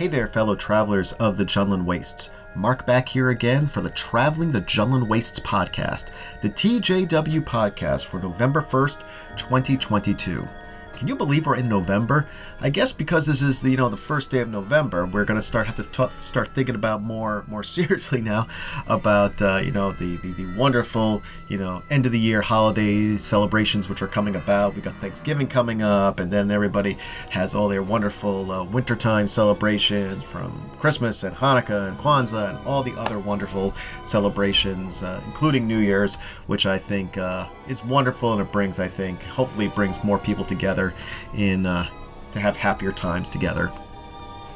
Hey there, fellow travelers of the Jundland Wastes. Mark back here again for the Traveling the Jundland Wastes podcast, the TJW podcast for November 1st, 2022. Can you believe we're in November? I guess because this is the, you know the first day of November, we're gonna start have to t- start thinking about more more seriously now about uh, you know the, the the wonderful you know end of the year holidays celebrations which are coming about. We got Thanksgiving coming up, and then everybody has all their wonderful uh, wintertime celebrations from Christmas and Hanukkah and Kwanzaa and all the other wonderful celebrations, uh, including New Year's, which I think uh, is wonderful and it brings I think hopefully brings more people together in uh, to have happier times together.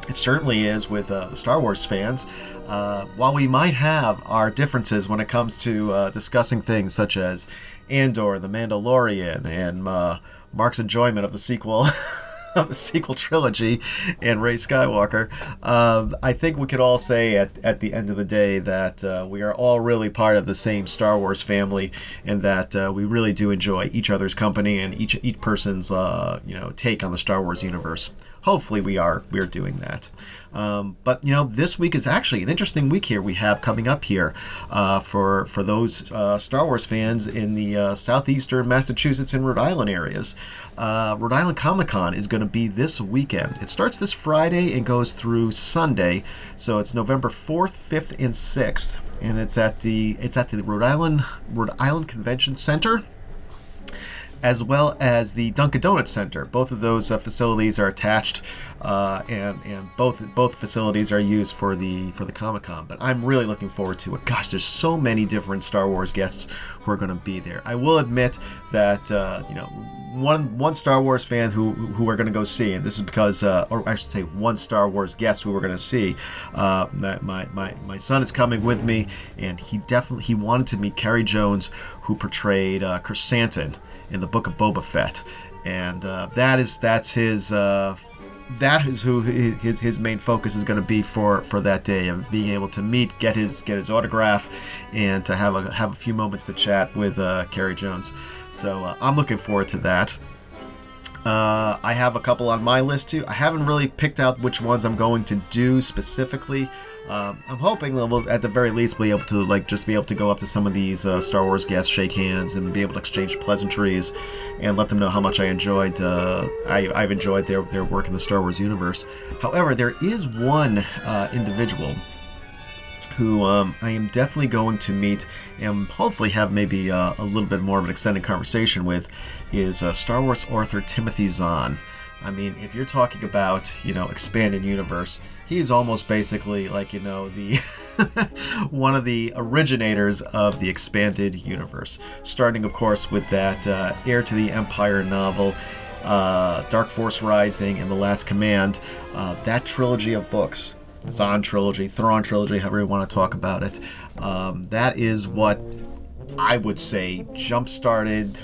It certainly is with uh, the Star Wars fans. Uh, while we might have our differences when it comes to uh, discussing things such as Andor, The Mandalorian, and uh, Mark's enjoyment of the sequel. of the sequel trilogy and Rey Skywalker, um, I think we could all say at, at the end of the day that uh, we are all really part of the same Star Wars family, and that uh, we really do enjoy each other's company and each each person's uh, you know take on the Star Wars universe. Hopefully, we are we are doing that. Um, but you know, this week is actually an interesting week here we have coming up here uh, for for those uh, Star Wars fans in the uh, southeastern Massachusetts and Rhode Island areas. Uh, Rhode Island Comic Con is going to be this weekend. It starts this Friday and goes through Sunday, so it's November fourth, fifth, and sixth, and it's at the it's at the Rhode Island Rhode Island Convention Center as well as the Dunkin' Donuts Center. Both of those uh, facilities are attached, uh, and and both both facilities are used for the for the Comic Con. But I'm really looking forward to it. Gosh, there's so many different Star Wars guests who are going to be there. I will admit that uh, you know one one Star Wars fan who who we're going to go see, and this is because, uh, or I should say, one Star Wars guest who we're going to see. Uh, my, my my son is coming with me, and he definitely he wanted to meet Carey Jones, who portrayed uh, Krrsantan in the Book of Boba Fett, and uh, that is that's his. Uh, that is who his his main focus is going to be for for that day of being able to meet, get his get his autograph, and to have a have a few moments to chat with uh, Carey Jones. So uh, I'm looking forward to that. Uh, I have a couple on my list too. I haven't really picked out which ones I'm going to do specifically. Um, I'm hoping that we'll, at the very least, be able to like just be able to go up to some of these uh, Star Wars guests, shake hands, and be able to exchange pleasantries, and let them know how much I enjoyed. Uh, I, have enjoyed their their work in the Star Wars universe. However, there is one uh, individual who um, I am definitely going to meet and hopefully have maybe uh, a little bit more of an extended conversation with is uh, Star Wars author Timothy Zahn. I mean, if you're talking about, you know, expanded universe, he's almost basically like, you know, the one of the originators of the expanded universe. Starting, of course, with that uh, Heir to the Empire novel, uh, Dark Force Rising, and The Last Command. Uh, that trilogy of books Zahn trilogy, Thrawn trilogy, however you want to talk about it. Um, that is what I would say jump started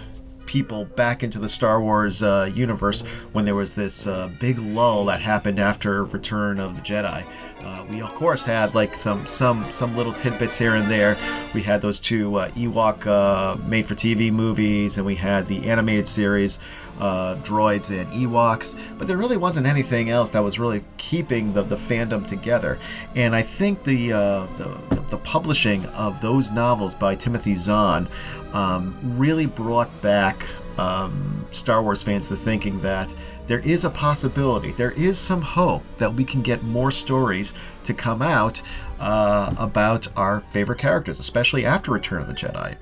people back into the Star Wars uh, universe when there was this uh, big lull that happened after Return of the Jedi. Uh, we of course had like some some some little tidbits here and there. We had those two uh, Ewok uh, made-for-TV movies, and we had the animated series uh, Droids and Ewoks. But there really wasn't anything else that was really keeping the, the fandom together. And I think the, uh, the the publishing of those novels by Timothy Zahn um, really brought back um, Star Wars fans to thinking that there is a possibility, there is some hope that we can get more stories to come out uh, about our favorite characters, especially after Return of the Jedi.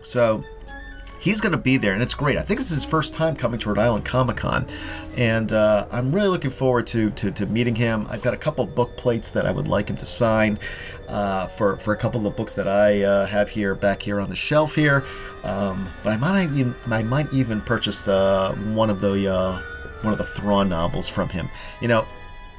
So he's going to be there, and it's great. I think this is his first time coming to Rhode Island Comic Con, and uh, I'm really looking forward to, to, to meeting him. I've got a couple book plates that I would like him to sign. Uh, for, for a couple of the books that I uh, have here back here on the shelf here, um, but I might even I might even purchase uh, one of the uh, one of the Thrawn novels from him. You know,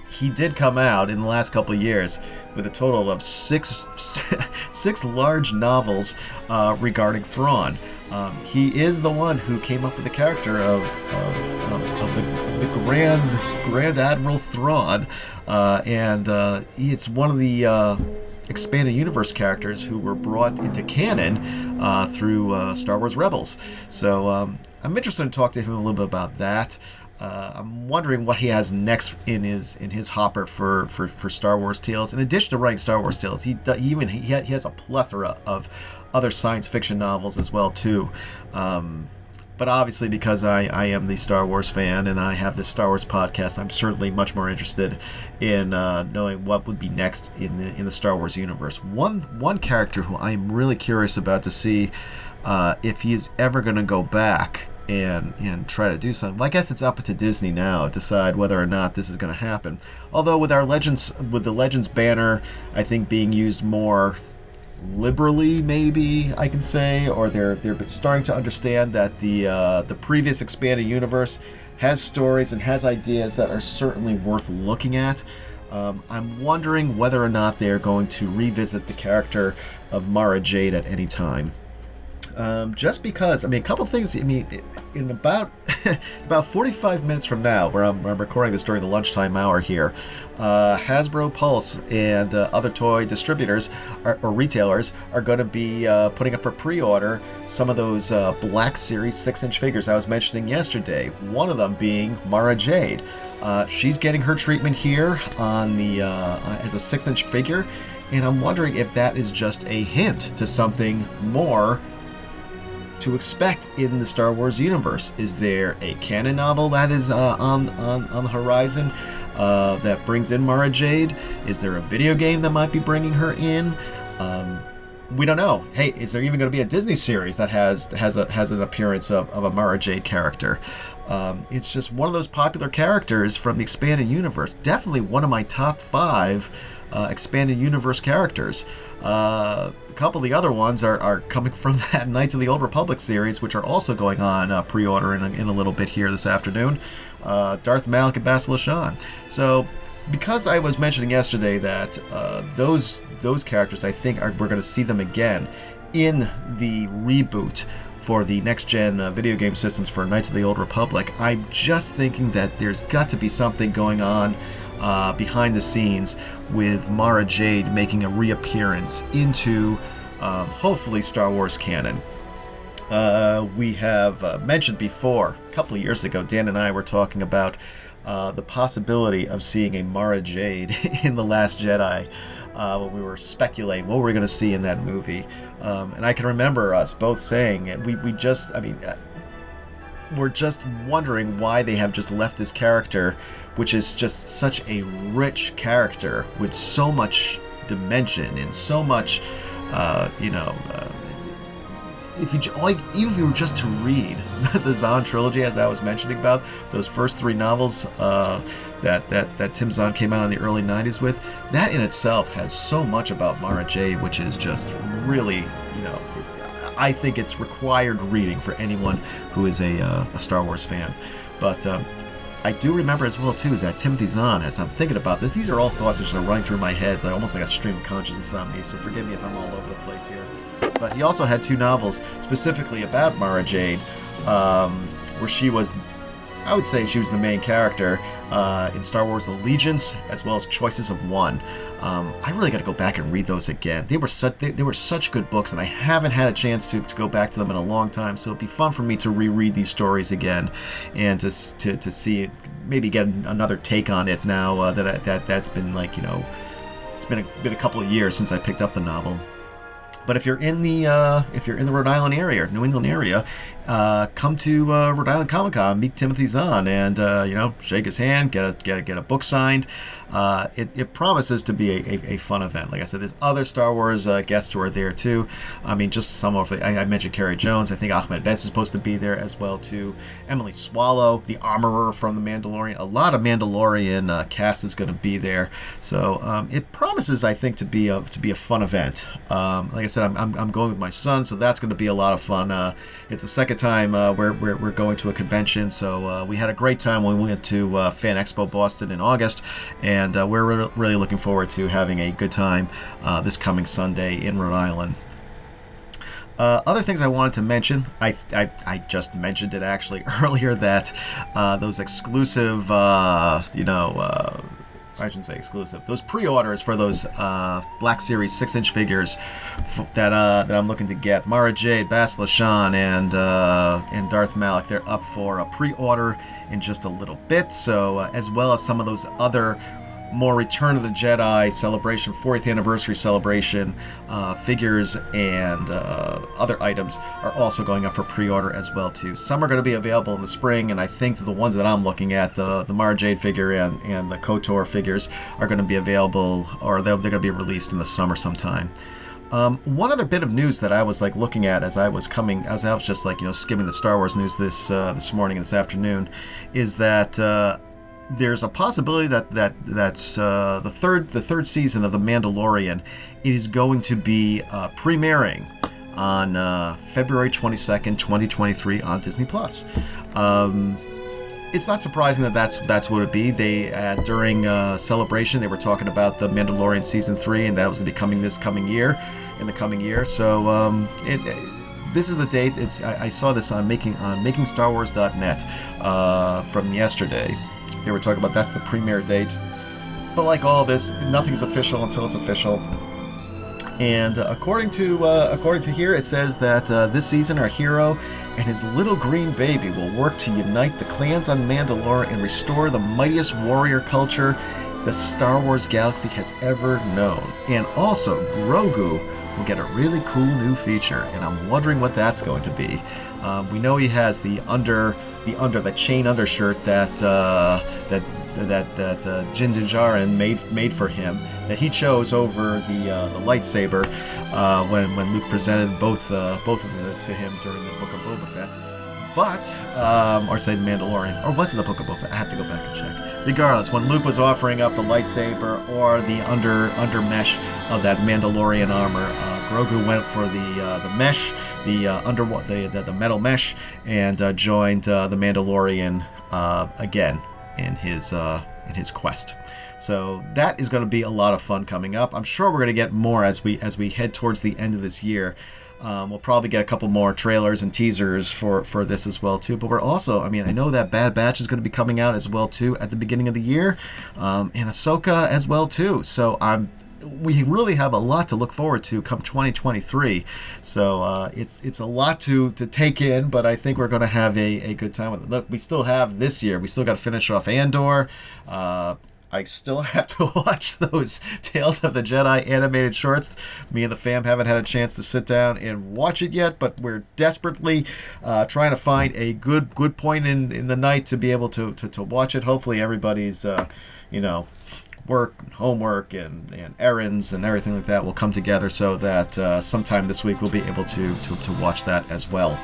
he did come out in the last couple years with a total of six six large novels uh, regarding Thrawn. Um, he is the one who came up with the character of, of, of, of the, the, Grand Grand Admiral Thrawn, uh, and uh, it's one of the uh, expanded universe characters who were brought into canon uh, through uh, Star Wars Rebels. So um, I'm interested to talk to him a little bit about that. Uh, I'm wondering what he has next in his in his hopper for, for, for Star Wars tales. In addition to writing Star Wars tales, he, he even he, he has a plethora of other science fiction novels as well too. Um, but obviously, because I, I am the Star Wars fan and I have this Star Wars podcast, I'm certainly much more interested in uh, knowing what would be next in the in the Star Wars universe. One one character who I'm really curious about to see uh, if he is ever going to go back and and try to do something. Well, I guess it's up to Disney now to decide whether or not this is going to happen. Although with our Legends with the Legends banner, I think being used more liberally, maybe I can say, or they're they're starting to understand that the uh, the previous expanded universe has stories and has ideas that are certainly worth looking at. Um, I'm wondering whether or not they're going to revisit the character of Mara Jade at any time. Um, just because, I mean, a couple things. I mean, in about about 45 minutes from now, where I'm, I'm, recording this during the lunchtime hour here, uh, Hasbro Pulse and uh, other toy distributors are, or retailers are going to be uh, putting up for pre-order some of those uh, Black Series six-inch figures I was mentioning yesterday. One of them being Mara Jade. Uh, she's getting her treatment here on the uh, as a six-inch figure, and I'm wondering if that is just a hint to something more to expect in the Star Wars universe. Is there a canon novel that is uh, on, on, on the horizon uh, that brings in Mara Jade? Is there a video game that might be bringing her in? Um, we don't know. Hey, is there even going to be a Disney series that has has a has an appearance of, of a Mara Jade character? Um, it's just one of those popular characters from the expanded universe. Definitely one of my top five uh, expanded universe characters. Uh, couple of the other ones are, are coming from that Knights of the Old Republic series, which are also going on uh, pre-order in a, in a little bit here this afternoon. Uh, Darth Malak and Bastila Shan. So, because I was mentioning yesterday that uh, those those characters, I think are, we're going to see them again in the reboot for the next gen uh, video game systems for Knights of the Old Republic. I'm just thinking that there's got to be something going on uh, behind the scenes with Mara Jade making a reappearance into um, hopefully Star Wars canon. Uh, we have uh, mentioned before, a couple of years ago, Dan and I were talking about uh, the possibility of seeing a Mara Jade in The Last Jedi. Uh, when we were speculating what we were going to see in that movie. Um, and I can remember us both saying, we, we just, I mean, uh, we're just wondering why they have just left this character which is just such a rich character with so much dimension and so much, uh, you know. Uh, if you like, even if you were just to read the Zahn trilogy, as I was mentioning about those first three novels uh, that that that Tim Zahn came out in the early '90s with, that in itself has so much about Mara Jade, which is just really, you know, I think it's required reading for anyone who is a, uh, a Star Wars fan. But um, I do remember as well too that Timothy Zahn, as I'm thinking about this, these are all thoughts that are running through my head. So almost like a stream of consciousness on me. So forgive me if I'm all over the place here. But he also had two novels specifically about Mara Jade, um, where she was I would say she was the main character uh, in Star Wars Allegiance, as well as Choices of One. Um, I really got to go back and read those again. They were such they, they, were such good books, and I haven't had a chance to, to go back to them in a long time. So it'd be fun for me to reread these stories again, and to to, to see maybe get another take on it now uh, that that that's been like you know it's been a, been a couple of years since I picked up the novel. But if you're in the uh, if you're in the Rhode Island area, New England area, uh, come to uh, Rhode Island Comic Con, meet Timothy Zahn, and uh, you know shake his hand, get a get a, get a book signed. Uh, it, it promises to be a, a, a, fun event. Like I said, there's other Star Wars uh, guests who are there too. I mean, just some of the I, I mentioned Carey Jones. I think Ahmed Best is supposed to be there as well too. Emily Swallow, the armorer from the Mandalorian. A lot of Mandalorian uh, cast is going to be there, so um, it promises, I think, to be a to be a fun event. Um, like I said, I'm, I'm, I'm, going with my son, so that's going to be a lot of fun. it's the second time uh, we're, we're, we're, going to a convention. So uh, we had a great time when we went to uh, Fan Expo Boston in August, and uh, we're re- really looking forward to having a good time uh, this coming Sunday in Rhode Island. Uh, other things I wanted to mention, I, I, I just mentioned it actually earlier that uh, those exclusive, uh, you know, I shouldn't say exclusive. Those pre-orders for those uh, Black Series six-inch figures f- that uh, that I'm looking to get. Mara Jade, Bastila Shan, and uh, and Darth Malak. They're up for a pre-order in just a little bit. So uh, as well as some of those other more Return of the Jedi celebration, 40th anniversary celebration uh, figures and uh, other items are also going up for pre-order as well too. Some are going to be available in the spring, and I think the ones that I'm looking at, the the Mara Jade figure and and the Kotor figures, are going to be available or they're, they're going to be released in the summer sometime. Um, one other bit of news that I was like looking at as I was coming, as I was just like you know skimming the Star Wars news this uh, this morning and this afternoon, is that uh, there's a possibility that that that's uh, the third the third season of The Mandalorian is going to be uh, premiering on uh, February 22nd, 2023 on Disney Plus. Um, it's not surprising that that's that's what it be. They uh, during uh, celebration they were talking about the Mandalorian season three, and that was going to be coming this coming year, in the coming year. So um, it, this is the date. It's I, I, saw this on making on makingstarwars.net uh, from yesterday. They were talking about that's the premiere date. But like all this, nothing's official until it's official. And uh, according to uh, according to here, it says that uh, this season our hero and his little green baby will work to unite the clans on Mandalore and restore the mightiest warrior culture the Star Wars galaxy has ever known. And also, Grogu will get a really cool new feature, and I'm wondering what that's going to be. Um, we know he has the under the under the chain undershirt that uh, that that that uh, Djarin made made for him that he chose over the uh, the lightsaber uh, when when Luke presented both uh, both of them to him during the Book of Boba Fett. But um, or say the Mandalorian, or was it the Book of Boba? I have to go back and check. Regardless, when Luke was offering up the lightsaber or the under under mesh of that Mandalorian armor, uh, Grogu went for the uh, the mesh, the uh, under the, the, the metal mesh, and uh, joined uh, the Mandalorian uh, again in his uh, in his quest. So that is going to be a lot of fun coming up. I'm sure we're going to get more as we as we head towards the end of this year. Um, we'll probably get a couple more trailers and teasers for for this as well too. But we're also, I mean, I know that Bad Batch is going to be coming out as well too at the beginning of the year, um, and Ahsoka as well too. So I'm we really have a lot to look forward to come 2023. So uh, it's it's a lot to to take in, but I think we're going to have a, a good time with it. Look, we still have this year. We still got to finish off Andor. Uh, I still have to watch those Tales of the Jedi animated shorts. Me and the fam haven't had a chance to sit down and watch it yet, but we're desperately uh, trying to find a good good point in, in the night to be able to, to, to watch it. Hopefully, everybody's, uh, you know, work homework and, and errands and everything like that will come together so that uh, sometime this week we'll be able to, to, to watch that as well.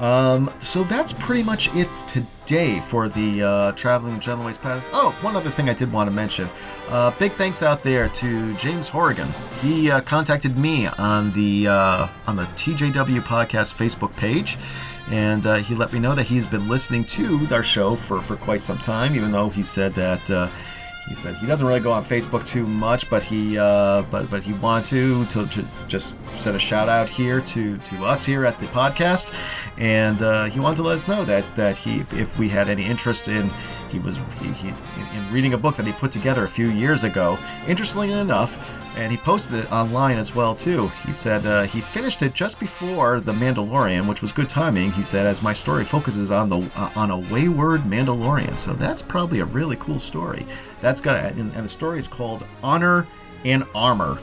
Um, so that's pretty much it today for the uh, Traveling Waste Path. Oh, one other thing I did want to mention. Uh, big thanks out there to James Horrigan. He uh, contacted me on the uh, on the TJW Podcast Facebook page, and uh, he let me know that he's been listening to our show for, for quite some time, even though he said that uh, he said he doesn't really go on Facebook too much, but he uh, but but he wanted to, to, to just send a shout out here to to us here at the podcast, and uh, he wanted to let us know that that he if we had any interest in he was he, he, in reading a book that he put together a few years ago. Interestingly enough, and he posted it online as well too. He said uh, he finished it just before the Mandalorian, which was good timing. He said as my story focuses on the uh, on a wayward Mandalorian, so that's probably a really cool story. That's got and, and the story is called Honor and Armor.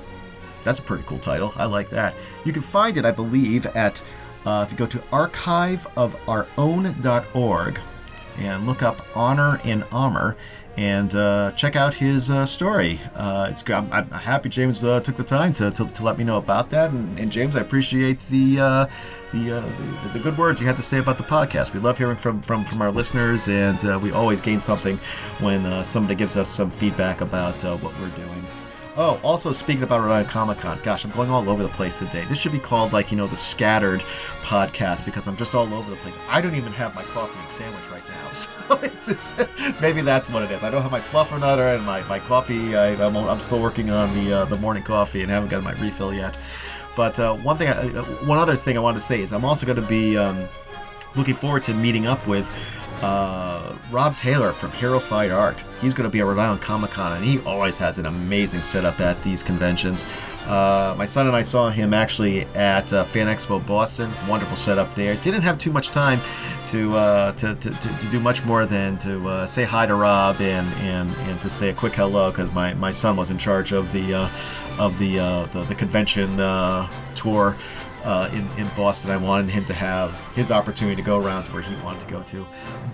That's a pretty cool title. I like that. You can find it, I believe, at uh, if you go to archiveofourown.org and look up Honor and Armor and uh, check out his uh, story. Uh, it's I'm, I'm, happy James uh, took the time to, to, to, let me know about that, and, and James, I appreciate the uh, the, uh, the, the good words you had to say about the podcast. We love hearing from from, from our listeners, and we always gain something when somebody gives us some feedback about what we're doing. Oh, also speaking about Rhode Island Comic Con, gosh, I'm going all over the place today. This should be called like you know the scattered podcast because I'm just all over the place. I don't even have my coffee and sandwich right now, so it's just, maybe that's what it is. I don't have my fluffernutter and my, my coffee. I, am I'm, I'm still working on the uh, the morning coffee and haven't got my refill yet. But uh, one thing, I, uh, one other thing I wanted to say is I'm also going to be um, looking forward to meeting up with uh, Rob Taylor from Hero Fight Art. He's going to be at Rhode Island Comic Con, and he always has an amazing setup at these conventions. Uh, my son and I saw him actually at uh, Fan Expo Boston. Wonderful setup there. Didn't have too much time to uh, to, to, to, do much more than to uh, say hi to Rob and, and, and to say a quick hello because my, my son was in charge of the uh, of the, uh, the, the convention tour uh, in, in Boston. I wanted him to have his opportunity to go around to where he wanted to go to.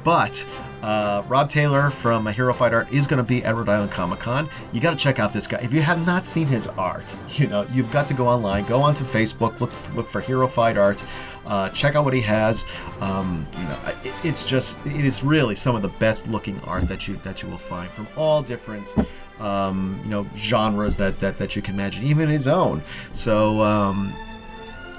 But uh, Rob Taylor from Hero Fight Art is going to be at Rhode Island Comic Con. You got to check out this guy. If you have not seen his art, you know you've got to go online, go onto Facebook, look look for Hero Fight Art. Uh, check out what he has. Um, you know, it, it's just it is really some of the best looking art that you that you will find from all different um, you know genres that, that that you can imagine, even his own. So um,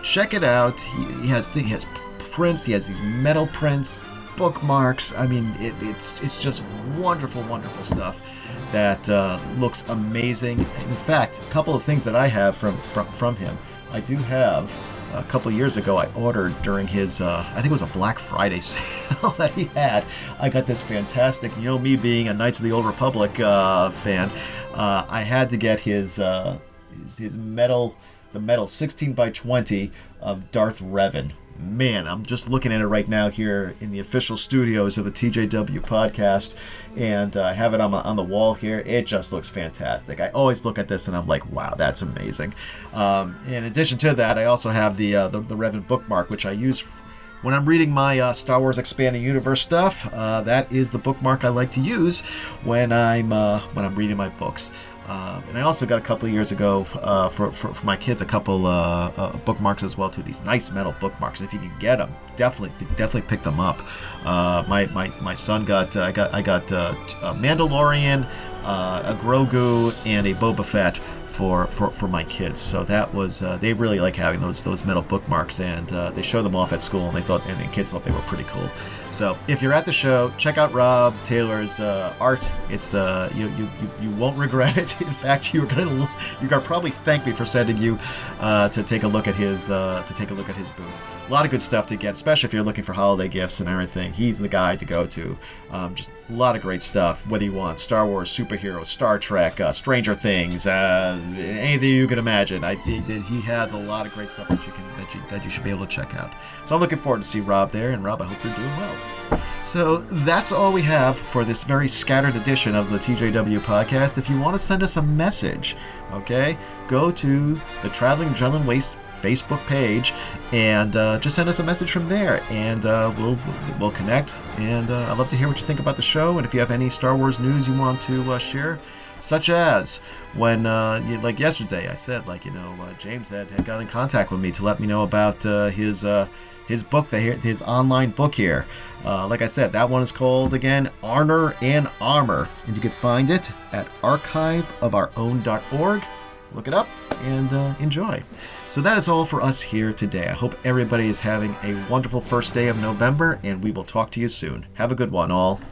check it out. He, he has he has prints. He has these metal prints, bookmarks. I mean, it, it's it's just wonderful, wonderful stuff that uh, looks amazing. In fact, a couple of things that I have from from, from him. I do have a couple years ago. I ordered during his uh, I think it was a Black Friday sale that he had. I got this fantastic. You know, me being a Knights of the Old Republic uh, fan, uh, I had to get his uh, his, his metal the metal 16 by 20 of Darth Revan. Man, I'm just looking at it right now here in the official studios of the TJW podcast, and uh, I have it on, my, on the wall here. It just looks fantastic. I always look at this and I'm like, wow, that's amazing. Um, in addition to that, I also have the, uh, the, the Revan bookmark, which I use when I'm reading my uh, Star Wars Expanding Universe stuff. Uh, that is the bookmark I like to use when I'm uh, when I'm reading my books. Uh, and I also got a couple of years ago uh, for, for, for, my kids a couple uh, uh, bookmarks as well too. These nice metal bookmarks. If you can get them, definitely definitely pick them up. Uh, my, my my son got I got I got a Mandalorian, a Grogu, and a Boba Fett for, for, for my kids. So that was uh, they really like having those those metal bookmarks, and uh, they show them off at school, and they thought and the kids thought they were pretty cool. So if you're at the show, check out Rob Taylor's uh, art. It's uh, you, you you won't regret it. In fact, you're gonna you're gonna probably thank me for sending you uh, to take a look at his uh, to take a look at his booth a lot of good stuff to get, especially if you're looking for holiday gifts and everything. He's the guy to go to. Um, just a lot of great stuff. Whether you want Star Wars, superheroes, Star Trek, uh, Stranger Things, uh, anything you can imagine. I, he has a lot of great stuff that you can that you that you should be able to check out. So I'm looking forward to see Rob there, and Rob, I hope you're doing well. So that's all we have for this very scattered edition of the TJW podcast. If you want to send us a message, okay, go to the Traveling Jundland Waste Facebook page and uh, just send us a message from there, and uh, we'll we'll connect. And uh, I'd love to hear what you think about the show, and if you have any Star Wars news you want to uh, share, such as when uh, like yesterday, I said like you know uh, James had, had got in contact with me to let me know about uh, his his book, his online book here. like I said, that one is called again Honor and Armor, and you can find it at archiveofourown.org. Look it up and enjoy. So that is all for us here today. I hope everybody is having a wonderful first day of November, and we will talk to you soon. Have a good one, all.